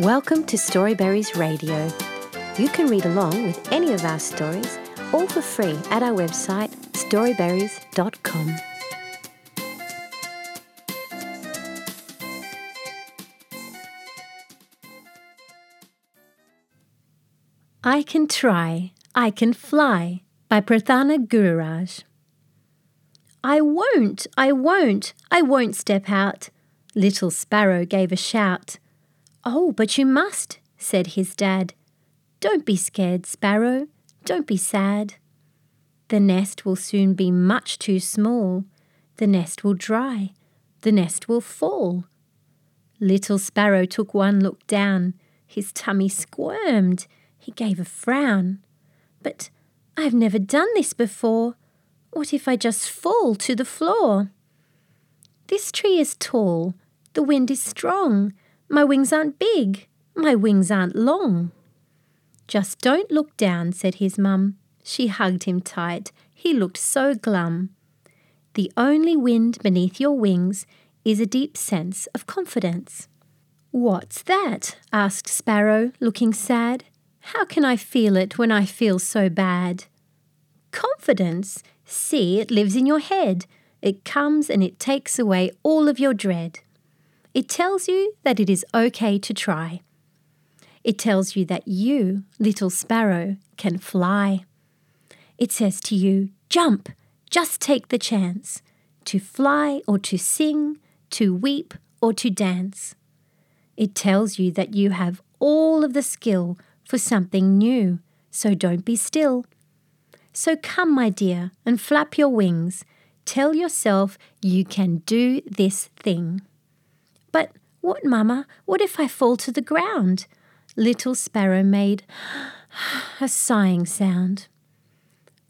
Welcome to Storyberries Radio. You can read along with any of our stories, all for free at our website, storyberries.com. I Can Try, I Can Fly by Prarthana Gururaj. I won't, I won't, I won't step out. Little Sparrow gave a shout. Oh, but you must, said his dad. Don't be scared, Sparrow, don't be sad. The nest will soon be much too small. The nest will dry, the nest will fall. Little Sparrow took one look down. His tummy squirmed. He gave a frown. But I've never done this before. What if I just fall to the floor? This tree is tall. The wind is strong. My wings aren't big. My wings aren't long. Just don't look down, said his mum. She hugged him tight. He looked so glum. The only wind beneath your wings is a deep sense of confidence. What's that? asked Sparrow, looking sad. How can I feel it when I feel so bad? Confidence? See, it lives in your head. It comes and it takes away all of your dread. It tells you that it is okay to try. It tells you that you, little sparrow, can fly. It says to you, jump, just take the chance to fly or to sing, to weep or to dance. It tells you that you have all of the skill for something new, so don't be still. So come, my dear, and flap your wings. Tell yourself you can do this thing. But what, mamma? What if I fall to the ground? Little Sparrow made a sighing sound.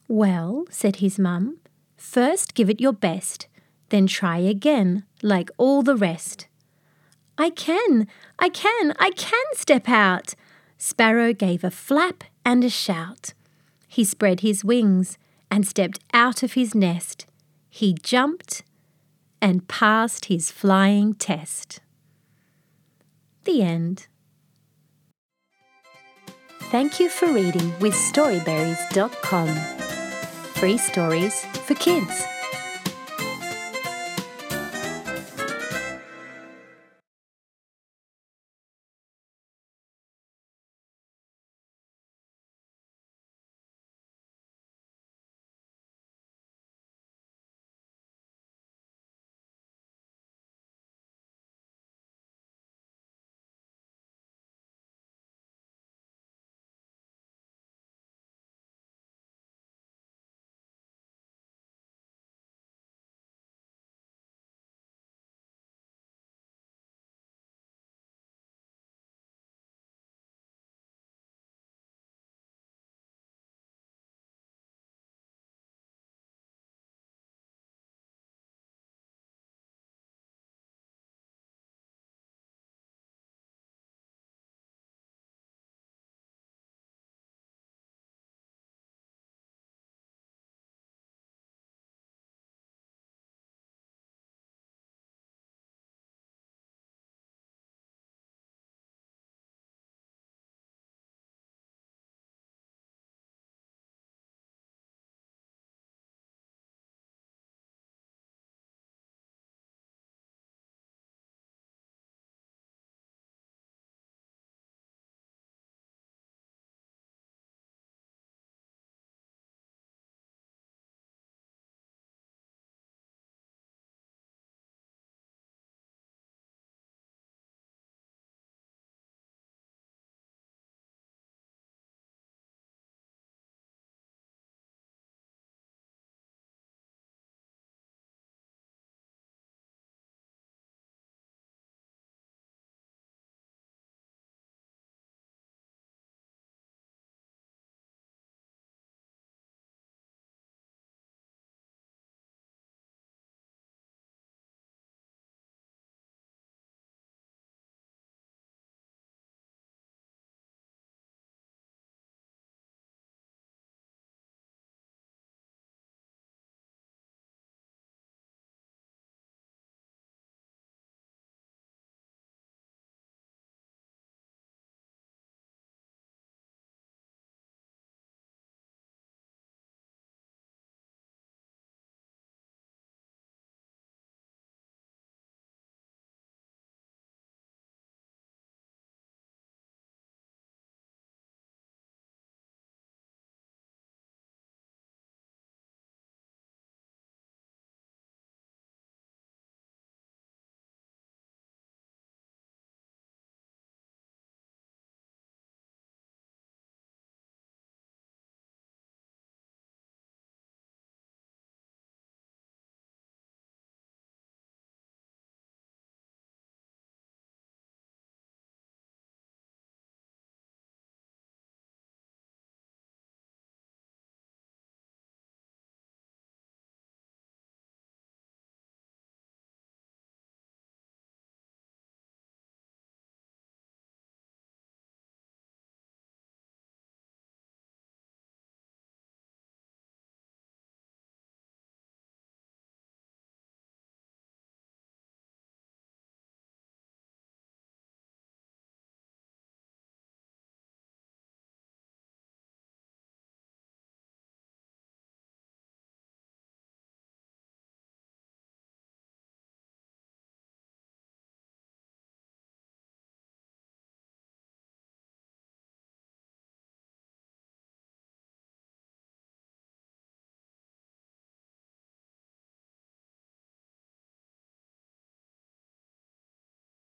Well, said his mum, first give it your best, then try again, like all the rest. I can, I can, I can step out, Sparrow gave a flap and a shout. He spread his wings and stepped out of his nest. He jumped and passed his flying test. The end. Thank you for reading with Storyberries.com. Free stories for kids.